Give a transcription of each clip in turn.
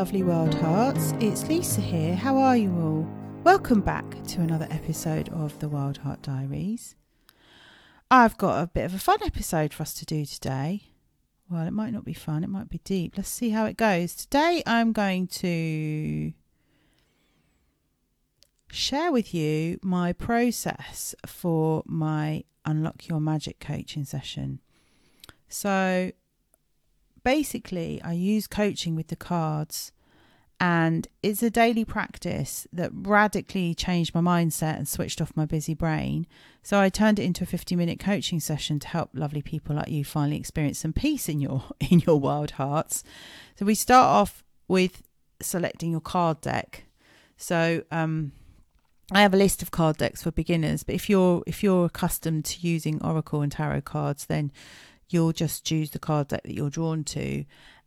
Lovely wild hearts. It's Lisa here. How are you all? Welcome back to another episode of the Wildheart Diaries. I've got a bit of a fun episode for us to do today. Well, it might not be fun, it might be deep. Let's see how it goes. Today, I'm going to share with you my process for my Unlock Your Magic coaching session. So, basically, I use coaching with the cards, and it's a daily practice that radically changed my mindset and switched off my busy brain. So, I turned it into a 50 minute coaching session to help lovely people like you finally experience some peace in your in your wild hearts. So, we start off with selecting your card deck. So, um, I have a list of card decks for beginners, but if you're if you're accustomed to using Oracle and tarot cards, then you'll just choose the card deck that you're drawn to.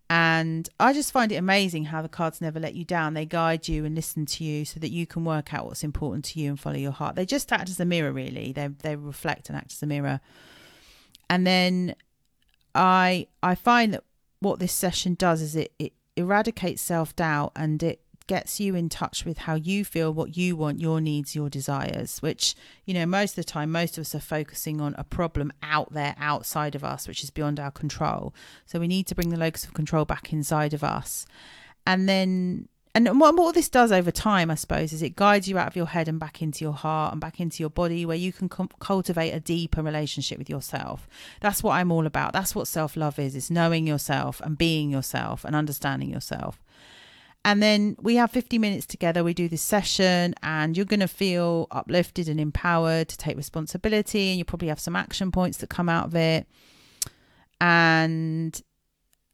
And I just find it amazing how the cards never let you down. They guide you and listen to you so that you can work out what's important to you and follow your heart. They just act as a mirror, really. They they reflect and act as a mirror. And then I I find that what this session does is it, it eradicates self doubt and it gets you in touch with how you feel, what you want, your needs, your desires, which, you know, most of the time, most of us are focusing on a problem out there, outside of us, which is beyond our control. So we need to bring the locus of control back inside of us. And then, and what, what this does over time, I suppose, is it guides you out of your head and back into your heart and back into your body where you can com- cultivate a deeper relationship with yourself. That's what I'm all about. That's what self love is, is knowing yourself and being yourself and understanding yourself. And then we have 50 minutes together. We do this session, and you're going to feel uplifted and empowered to take responsibility. And you probably have some action points that come out of it. And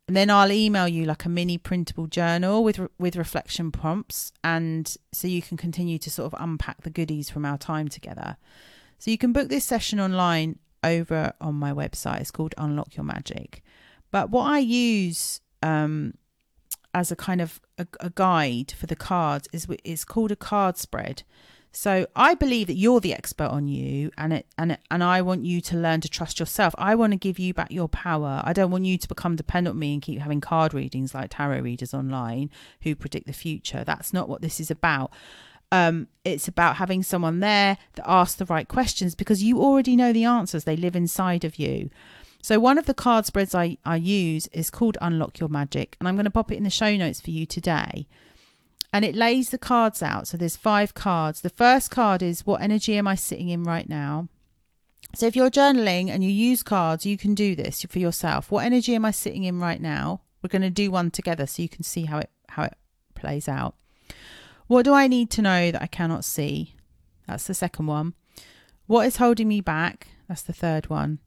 then I'll email you like a mini printable journal with with reflection prompts, and so you can continue to sort of unpack the goodies from our time together. So you can book this session online over on my website. It's called Unlock Your Magic. But what I use um, as a kind of a, a guide for the cards is it's called a card spread. So I believe that you're the expert on you, and it and it, and I want you to learn to trust yourself. I want to give you back your power. I don't want you to become dependent on me and keep having card readings like tarot readers online who predict the future. That's not what this is about. Um, it's about having someone there that asks the right questions because you already know the answers. They live inside of you. So one of the card spreads I, I use is called Unlock Your Magic, and I'm going to pop it in the show notes for you today. And it lays the cards out. So there's five cards. The first card is what energy am I sitting in right now? So if you're journaling and you use cards, you can do this for yourself. What energy am I sitting in right now? We're going to do one together so you can see how it how it plays out. What do I need to know that I cannot see? That's the second one. What is holding me back? That's the third one.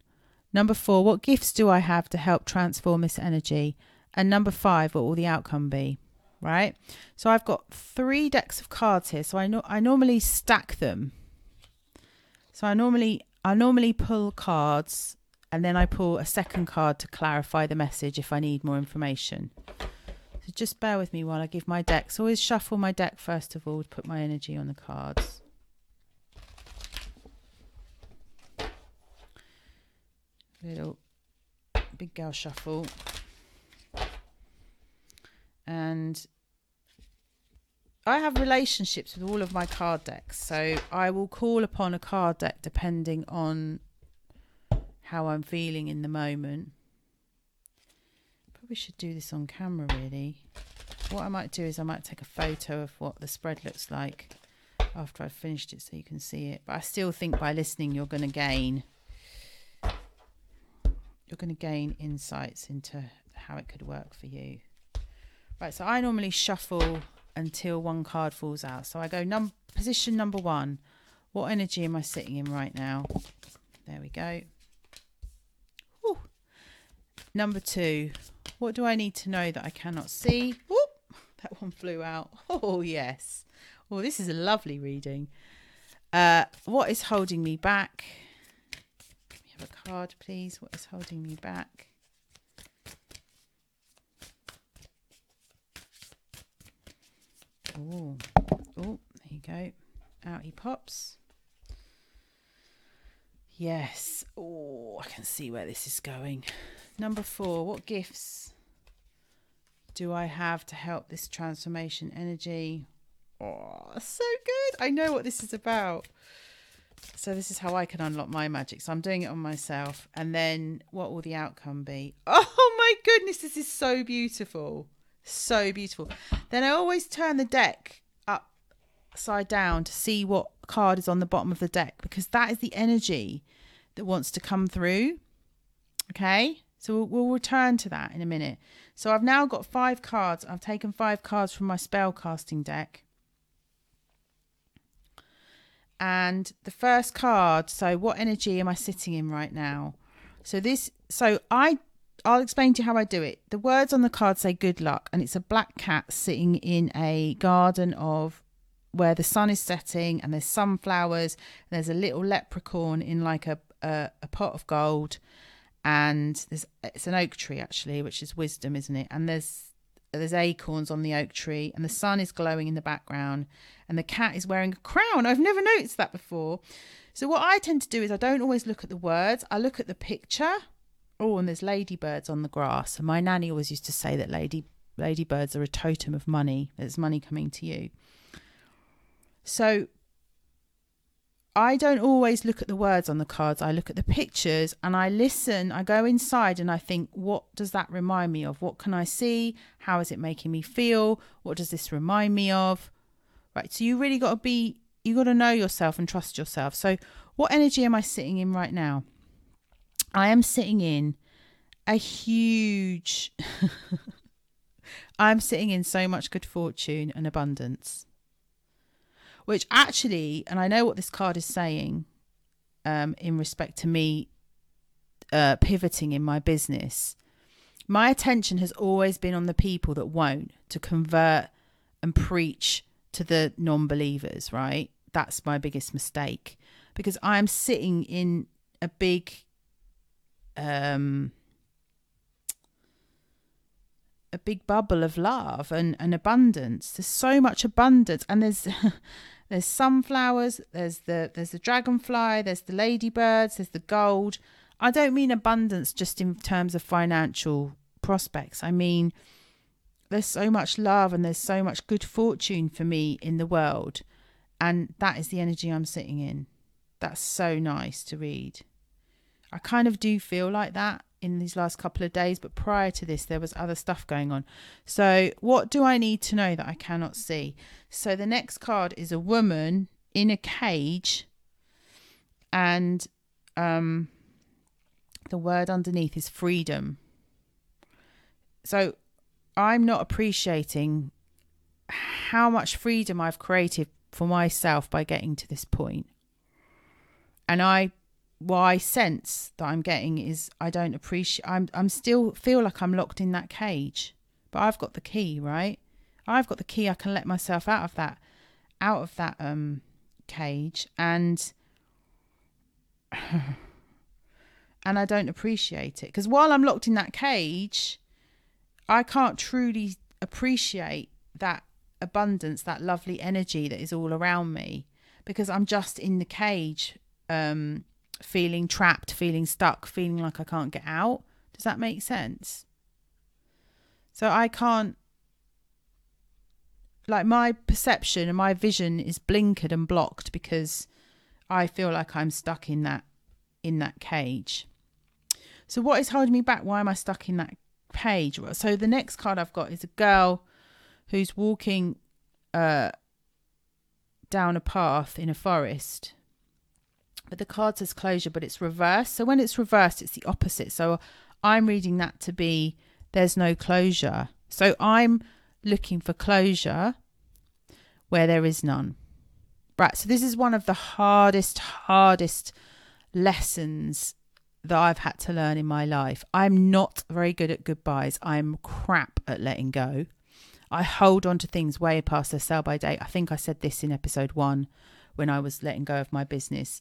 Number four, what gifts do I have to help transform this energy? And number five, what will the outcome be? Right? So I've got three decks of cards here. So I know I normally stack them. So I normally I normally pull cards and then I pull a second card to clarify the message if I need more information. So just bear with me while I give my decks. Always shuffle my deck first of all to put my energy on the cards. Little big girl shuffle. And I have relationships with all of my card decks, so I will call upon a card deck depending on how I'm feeling in the moment. Probably should do this on camera, really. What I might do is I might take a photo of what the spread looks like after I've finished it so you can see it. But I still think by listening, you're going to gain you're going to gain insights into how it could work for you. Right, so I normally shuffle until one card falls out. So I go num position number one. What energy am I sitting in right now? There we go. Whew. Number two. What do I need to know that I cannot see? That one flew out. Oh yes. Oh, this is a lovely reading. Uh, what is holding me back? A card, please. What is holding me back? Oh, oh, there you go. Out he pops. Yes. Oh, I can see where this is going. Number four. What gifts do I have to help this transformation energy? Oh, so good. I know what this is about. So this is how I can unlock my magic. So I'm doing it on myself. And then what will the outcome be? Oh my goodness, this is so beautiful. So beautiful. Then I always turn the deck upside down to see what card is on the bottom of the deck because that is the energy that wants to come through. Okay? So we'll, we'll return to that in a minute. So I've now got five cards. I've taken five cards from my spell casting deck. And the first card, so what energy am I sitting in right now? So this so I I'll explain to you how I do it. The words on the card say good luck and it's a black cat sitting in a garden of where the sun is setting and there's sunflowers and there's a little leprechaun in like a a, a pot of gold and there's it's an oak tree actually, which is wisdom, isn't it? And there's there's acorns on the oak tree, and the sun is glowing in the background, and the cat is wearing a crown. I've never noticed that before. So what I tend to do is I don't always look at the words; I look at the picture. Oh, and there's ladybirds on the grass. And my nanny always used to say that lady ladybirds are a totem of money. There's money coming to you. So I don't always look at the words on the cards. I look at the pictures and I listen. I go inside and I think, what does that remind me of? What can I see? How is it making me feel? What does this remind me of? Right. So you really got to be, you got to know yourself and trust yourself. So, what energy am I sitting in right now? I am sitting in a huge, I'm sitting in so much good fortune and abundance which actually, and I know what this card is saying um, in respect to me uh, pivoting in my business. My attention has always been on the people that won't to convert and preach to the non believers, right? That's my biggest mistake because I'm sitting in a big um a big bubble of love and, and abundance. There's so much abundance and there's there's sunflowers, there's the there's the dragonfly, there's the ladybirds, there's the gold. I don't mean abundance just in terms of financial prospects. I mean there's so much love and there's so much good fortune for me in the world. And that is the energy I'm sitting in. That's so nice to read. I kind of do feel like that in these last couple of days, but prior to this, there was other stuff going on. So, what do I need to know that I cannot see? So, the next card is a woman in a cage, and um, the word underneath is freedom. So, I'm not appreciating how much freedom I've created for myself by getting to this point. And I what I sense that I'm getting is I don't appreciate. I'm I'm still feel like I'm locked in that cage, but I've got the key, right? I've got the key. I can let myself out of that, out of that um cage, and and I don't appreciate it because while I'm locked in that cage, I can't truly appreciate that abundance, that lovely energy that is all around me because I'm just in the cage. Um, feeling trapped, feeling stuck, feeling like I can't get out. Does that make sense? So I can't like my perception and my vision is blinkered and blocked because I feel like I'm stuck in that in that cage. So what is holding me back? Why am I stuck in that page? So the next card I've got is a girl who's walking uh down a path in a forest the card says closure, but it's reversed. So when it's reversed, it's the opposite. So I'm reading that to be there's no closure. So I'm looking for closure where there is none. Right. So this is one of the hardest, hardest lessons that I've had to learn in my life. I'm not very good at goodbyes. I'm crap at letting go. I hold on to things way past their sell by date. I think I said this in episode one when I was letting go of my business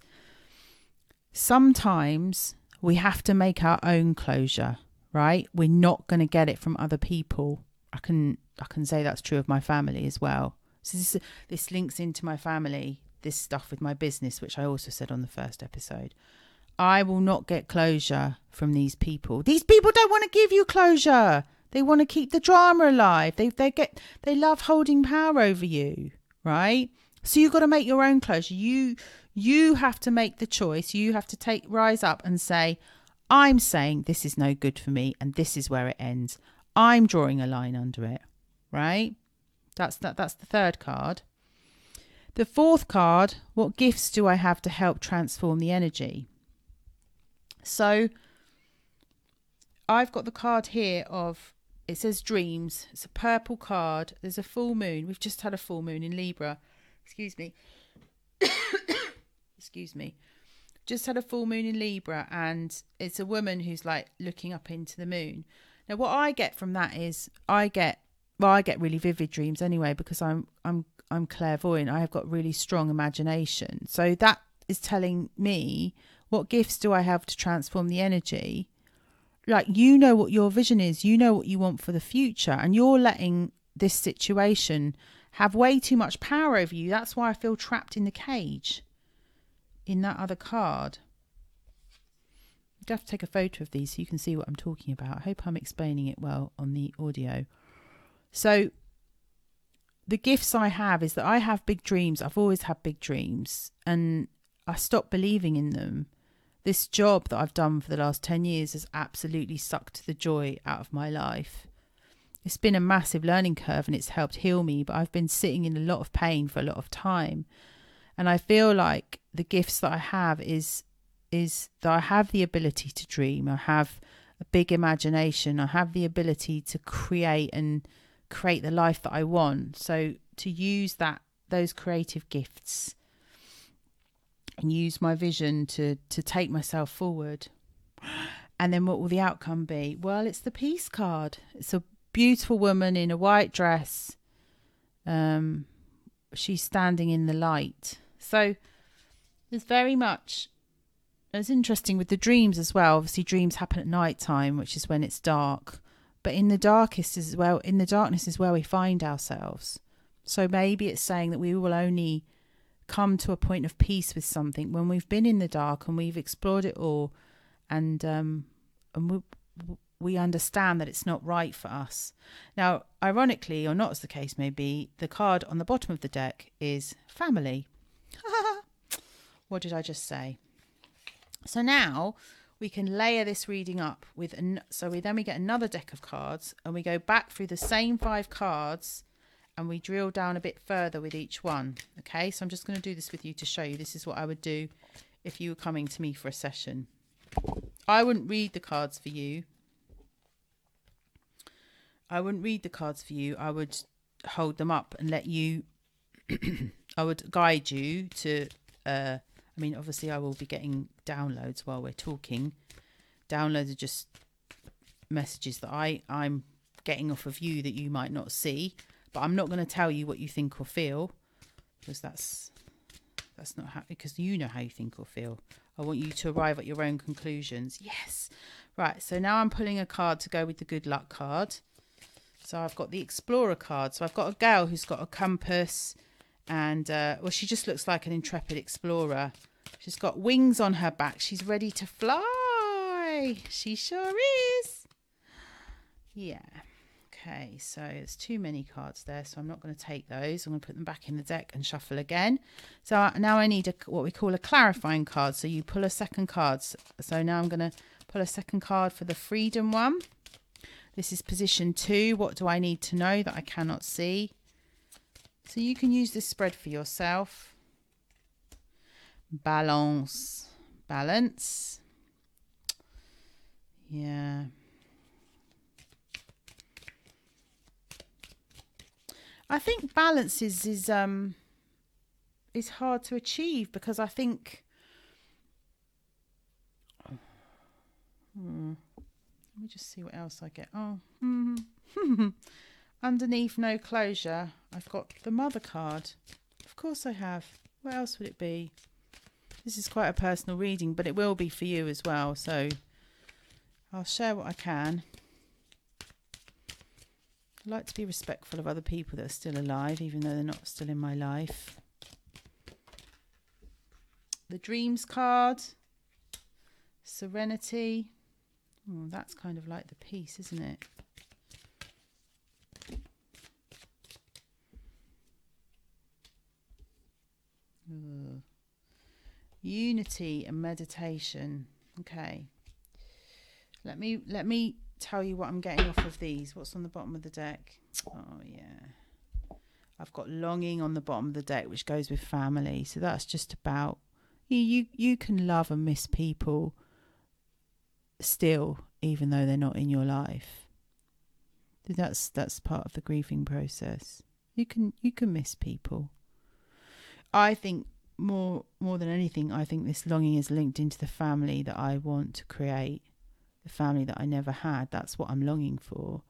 sometimes we have to make our own closure, right? We're not going to get it from other people. I can I can say that's true of my family as well. So this this links into my family, this stuff with my business, which I also said on the first episode. I will not get closure from these people. These people don't want to give you closure. They want to keep the drama alive. They they get they love holding power over you, right? So you've got to make your own closure. You you have to make the choice. You have to take rise up and say, I'm saying this is no good for me and this is where it ends. I'm drawing a line under it, right? That's that that's the third card. The fourth card, what gifts do I have to help transform the energy? So I've got the card here of it says dreams. It's a purple card. There's a full moon. We've just had a full moon in Libra. Excuse me. Excuse me. Just had a full moon in Libra and it's a woman who's like looking up into the moon. Now what I get from that is I get well I get really vivid dreams anyway because I'm I'm I'm clairvoyant. I have got really strong imagination. So that is telling me what gifts do I have to transform the energy like you know what your vision is, you know what you want for the future, and you're letting this situation have way too much power over you. That's why I feel trapped in the cage in that other card. You have to take a photo of these so you can see what I'm talking about. I hope I'm explaining it well on the audio. So, the gifts I have is that I have big dreams. I've always had big dreams, and I stopped believing in them this job that I've done for the last 10 years has absolutely sucked the joy out of my life. It's been a massive learning curve and it's helped heal me, but I've been sitting in a lot of pain for a lot of time. And I feel like the gifts that I have is is that I have the ability to dream. I have a big imagination. I have the ability to create and create the life that I want. So to use that those creative gifts and use my vision to to take myself forward. And then what will the outcome be? Well, it's the peace card. It's a beautiful woman in a white dress. Um, she's standing in the light. So there's very much. It's interesting with the dreams as well. Obviously, dreams happen at night time, which is when it's dark. But in the darkest as well, in the darkness is where we find ourselves. So maybe it's saying that we will only come to a point of peace with something when we've been in the dark and we've explored it all and um and we we understand that it's not right for us. Now, ironically, or not as the case may be, the card on the bottom of the deck is family. what did I just say? So now we can layer this reading up with an, so we then we get another deck of cards and we go back through the same five cards and we drill down a bit further with each one. Okay, so I'm just going to do this with you to show you. This is what I would do if you were coming to me for a session. I wouldn't read the cards for you. I wouldn't read the cards for you. I would hold them up and let you. I would guide you to. Uh, I mean, obviously, I will be getting downloads while we're talking. Downloads are just messages that I I'm getting off of you that you might not see. But I'm not going to tell you what you think or feel because that's that's not how because you know how you think or feel. I want you to arrive at your own conclusions. Yes. Right. So now I'm pulling a card to go with the good luck card. So I've got the explorer card. So I've got a gal who's got a compass and uh, well she just looks like an intrepid explorer. She's got wings on her back. She's ready to fly. She sure is. Yeah. Okay, so there's too many cards there, so I'm not going to take those. I'm going to put them back in the deck and shuffle again. So now I need a, what we call a clarifying card. So you pull a second card. So now I'm going to pull a second card for the freedom one. This is position two. What do I need to know that I cannot see? So you can use this spread for yourself. Balance. Balance. Yeah. I think balance is is um is hard to achieve because I think hmm, let me just see what else I get. Oh, hmm. underneath no closure, I've got the mother card. Of course I have. What else would it be? This is quite a personal reading, but it will be for you as well. So I'll share what I can. I like to be respectful of other people that are still alive, even though they're not still in my life. The Dreams card, Serenity. Oh, that's kind of like the peace, isn't it? Unity and meditation. Okay. Let me let me tell you what I'm getting off of these. What's on the bottom of the deck? Oh yeah. I've got longing on the bottom of the deck, which goes with family. So that's just about you you, you can love and miss people still even though they're not in your life. That's that's part of the grieving process. You can you can miss people. I think more more than anything, I think this longing is linked into the family that I want to create, the family that I never had. That's what I'm longing for.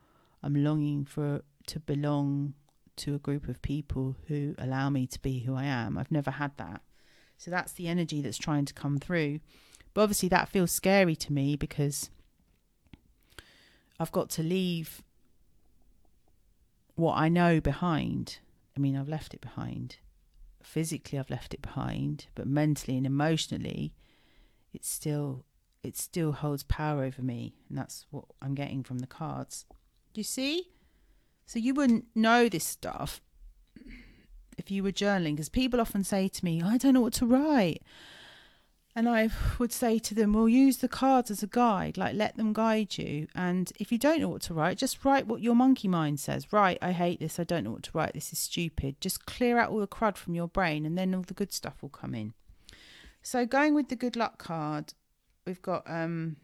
I'm longing for to belong to a group of people who allow me to be who I am. I've never had that. So that's the energy that's trying to come through. But obviously that feels scary to me because I've got to leave what I know behind. I mean, I've left it behind physically I've left it behind, but mentally and emotionally, it still it still holds power over me, and that's what I'm getting from the cards. You see? So you wouldn't know this stuff if you were journaling, because people often say to me, "I don't know what to write." And I would say to them, well, use the cards as a guide, like let them guide you. And if you don't know what to write, just write what your monkey mind says. Right, I hate this, I don't know what to write, this is stupid. Just clear out all the crud from your brain, and then all the good stuff will come in. So, going with the good luck card, we've got um,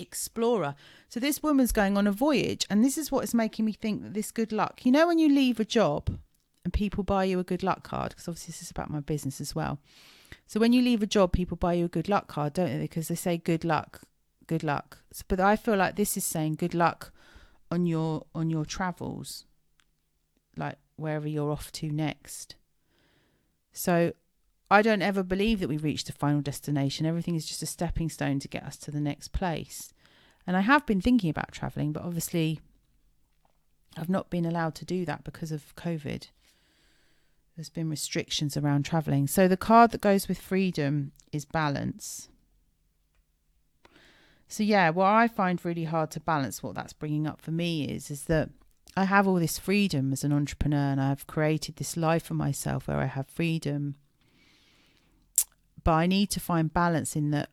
Explorer. So, this woman's going on a voyage, and this is what is making me think that this good luck, you know, when you leave a job and people buy you a good luck card, because obviously this is about my business as well so when you leave a job, people buy you a good luck card, don't they? Because they say good luck, good luck. But I feel like this is saying good luck on your on your travels, like wherever you're off to next. So I don't ever believe that we've reached a final destination. Everything is just a stepping stone to get us to the next place. And I have been thinking about traveling, but obviously I've not been allowed to do that because of COVID there's been restrictions around traveling. So the card that goes with freedom is balance. So yeah, what I find really hard to balance what that's bringing up for me is is that I have all this freedom as an entrepreneur and I've created this life for myself where I have freedom. But I need to find balance in that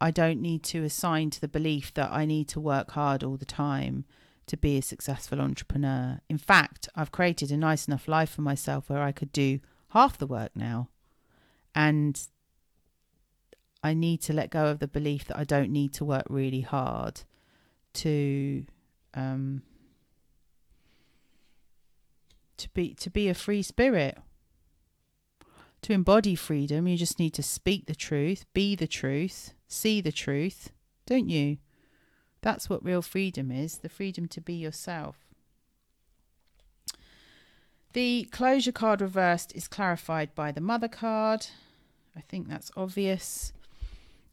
I don't need to assign to the belief that I need to work hard all the time to be a successful entrepreneur. In fact, I've created a nice enough life for myself where I could do half the work now. And I need to let go of the belief that I don't need to work really hard to um to be to be a free spirit. To embody freedom, you just need to speak the truth, be the truth, see the truth, don't you? That's what real freedom is the freedom to be yourself. The closure card reversed is clarified by the mother card. I think that's obvious.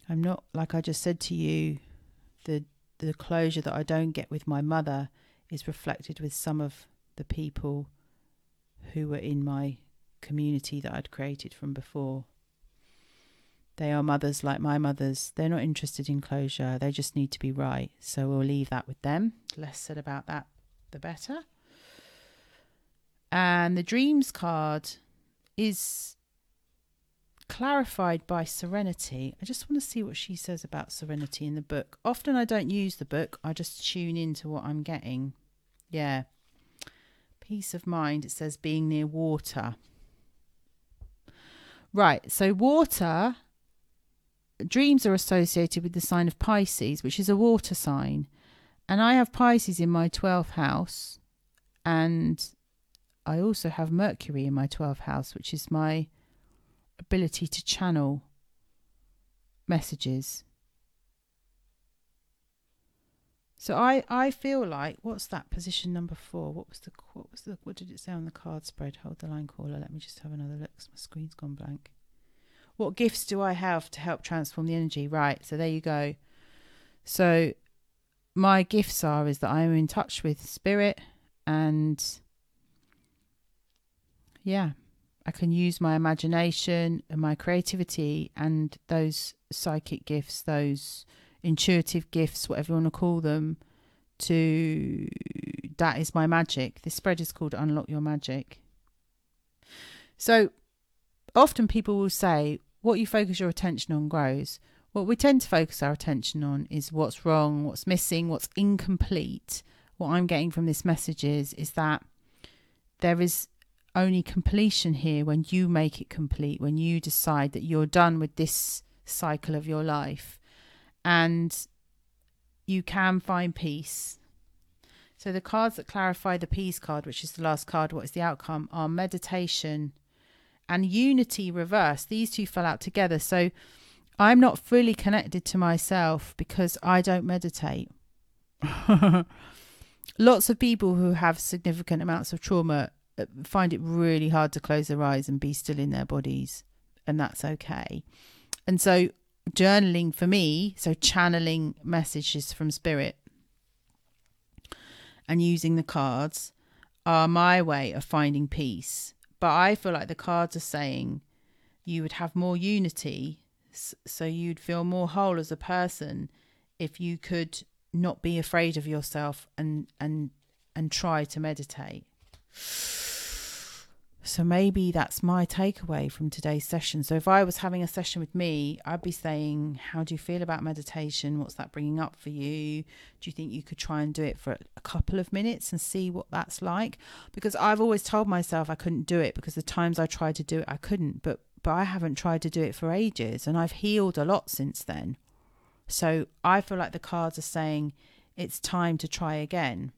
I'm not, like I just said to you, the, the closure that I don't get with my mother is reflected with some of the people who were in my community that I'd created from before. They are mothers like my mothers. They're not interested in closure. They just need to be right. So we'll leave that with them. Less said about that, the better. And the dreams card is clarified by Serenity. I just want to see what she says about Serenity in the book. Often I don't use the book, I just tune into what I'm getting. Yeah. Peace of mind, it says being near water. Right, so water dreams are associated with the sign of Pisces, which is a water sign. And I have Pisces in my 12th house. And I also have Mercury in my 12th house, which is my ability to channel messages. So I, I feel like what's that position number four? What was the what was the what did it say on the card spread? Hold the line caller. Let me just have another look. My screen's gone blank. What gifts do I have to help transform the energy? Right. So there you go. So my gifts are is that I'm in touch with spirit and yeah, I can use my imagination and my creativity and those psychic gifts, those intuitive gifts, whatever you want to call them, to that is my magic. This spread is called Unlock Your Magic. So often people will say, what you focus your attention on grows. What we tend to focus our attention on is what's wrong, what's missing, what's incomplete. What I'm getting from this message is, is that there is only completion here when you make it complete, when you decide that you're done with this cycle of your life and you can find peace. So, the cards that clarify the peace card, which is the last card, what is the outcome, are meditation and unity reverse. These two fell out together. So, I'm not fully connected to myself because I don't meditate. Lots of people who have significant amounts of trauma uh, find it really hard to close their eyes and be still in their bodies, and that's okay. And so, journaling for me, so channeling messages from spirit and using the cards are my way of finding peace. But I feel like the cards are saying you would have more unity, so you'd feel more whole as a person if you could not be afraid of yourself and and and try to meditate. So maybe that's my takeaway from today's session. So if I was having a session with me, I'd be saying, How do you feel about meditation? What's that bringing up for you? Do you think you could try and do it for a couple of minutes and see what that's like? Because I've always told myself I couldn't do it because the times I tried to do it, I couldn't. But but I haven't tried to do it for ages and I've healed a lot since then. So I feel like the cards are saying it's time to try again.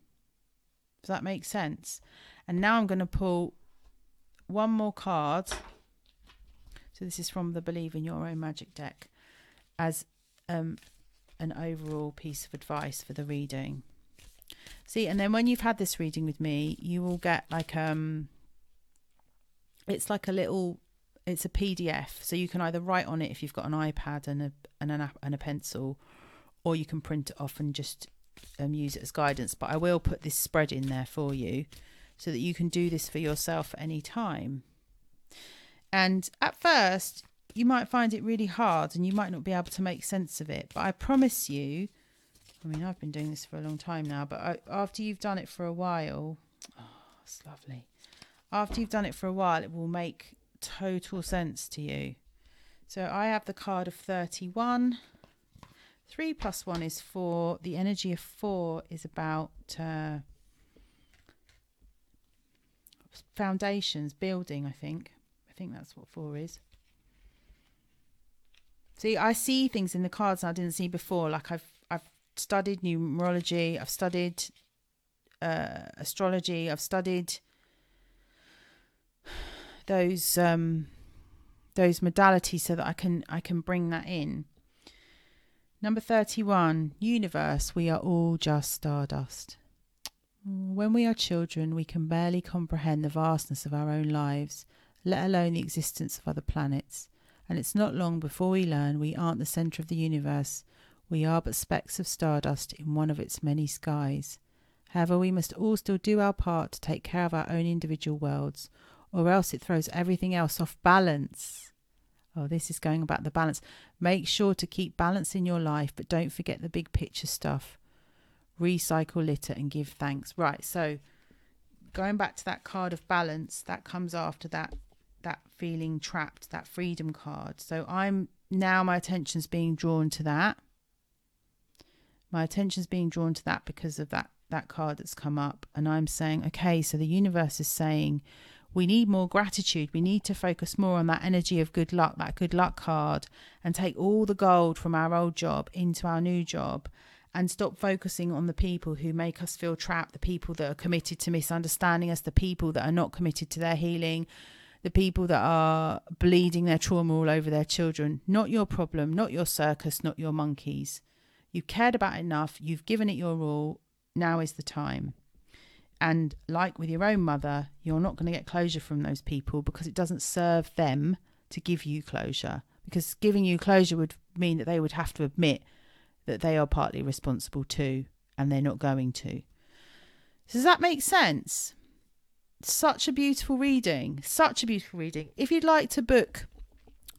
Does that make sense? And now I'm going to pull one more card. So this is from the Believe in Your Own Magic deck as um, an overall piece of advice for the reading. See, and then when you've had this reading with me, you will get like um it's like a little it's a PDF. So you can either write on it if you've got an iPad and a and an app and a pencil, or you can print it off and just um, use it as guidance. But I will put this spread in there for you so that you can do this for yourself any time. And at first, you might find it really hard and you might not be able to make sense of it. But I promise you, I mean, I've been doing this for a long time now, but I, after you've done it for a while, oh, it's lovely. After you've done it for a while, it will make total sense to you. So I have the card of 31. 3 plus 1 is 4. The energy of 4 is about uh, foundations, building, I think. I think that's what four is. See, I see things in the cards I didn't see before. Like I've I've studied numerology, I've studied uh, astrology, I've studied those um, those modalities so that I can I can bring that in. Number 31, universe, we are all just stardust. When we are children, we can barely comprehend the vastness of our own lives, let alone the existence of other planets. And it's not long before we learn we aren't the centre of the universe, we are but specks of stardust in one of its many skies. However, we must all still do our part to take care of our own individual worlds, or else it throws everything else off balance. Oh, this is going about the balance. Make sure to keep balance in your life, but don't forget the big picture stuff recycle litter and give thanks. Right so going back to that card of balance that comes after that that feeling trapped that freedom card. So i'm now my attention's being drawn to that. My attention's being drawn to that because of that that card that's come up. And i'm saying okay so the universe is saying we need more gratitude. We need to focus more on that energy of good luck that good luck card and take all the gold from our old job into our new job and stop focusing on the people who make us feel trapped, the people that are committed to misunderstanding us, the people that are not committed to their healing, the people that are bleeding their trauma all over their children. Not your problem, not your circus, not your monkeys. You've cared about enough, you've given it your all, now is the time. And like with your own mother, you're not going to get closure from those people because it doesn't serve them to give you closure. Because giving you closure would mean that they would have to admit that they are partly responsible too, and they're not going to. Does that make sense? Such a beautiful reading. Such a beautiful reading. If you'd like to book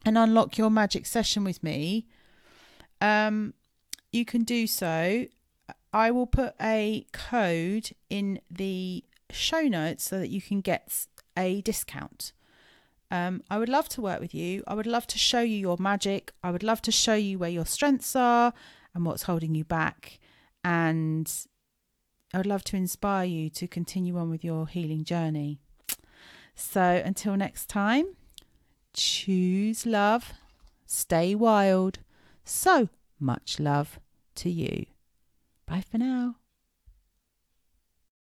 and unlock your magic session with me, um, you can do so. I will put a code in the show notes so that you can get a discount. Um, I would love to work with you. I would love to show you your magic. I would love to show you where your strengths are and what's holding you back. And I would love to inspire you to continue on with your healing journey. So until next time, choose love, stay wild. So much love to you. Bye for now.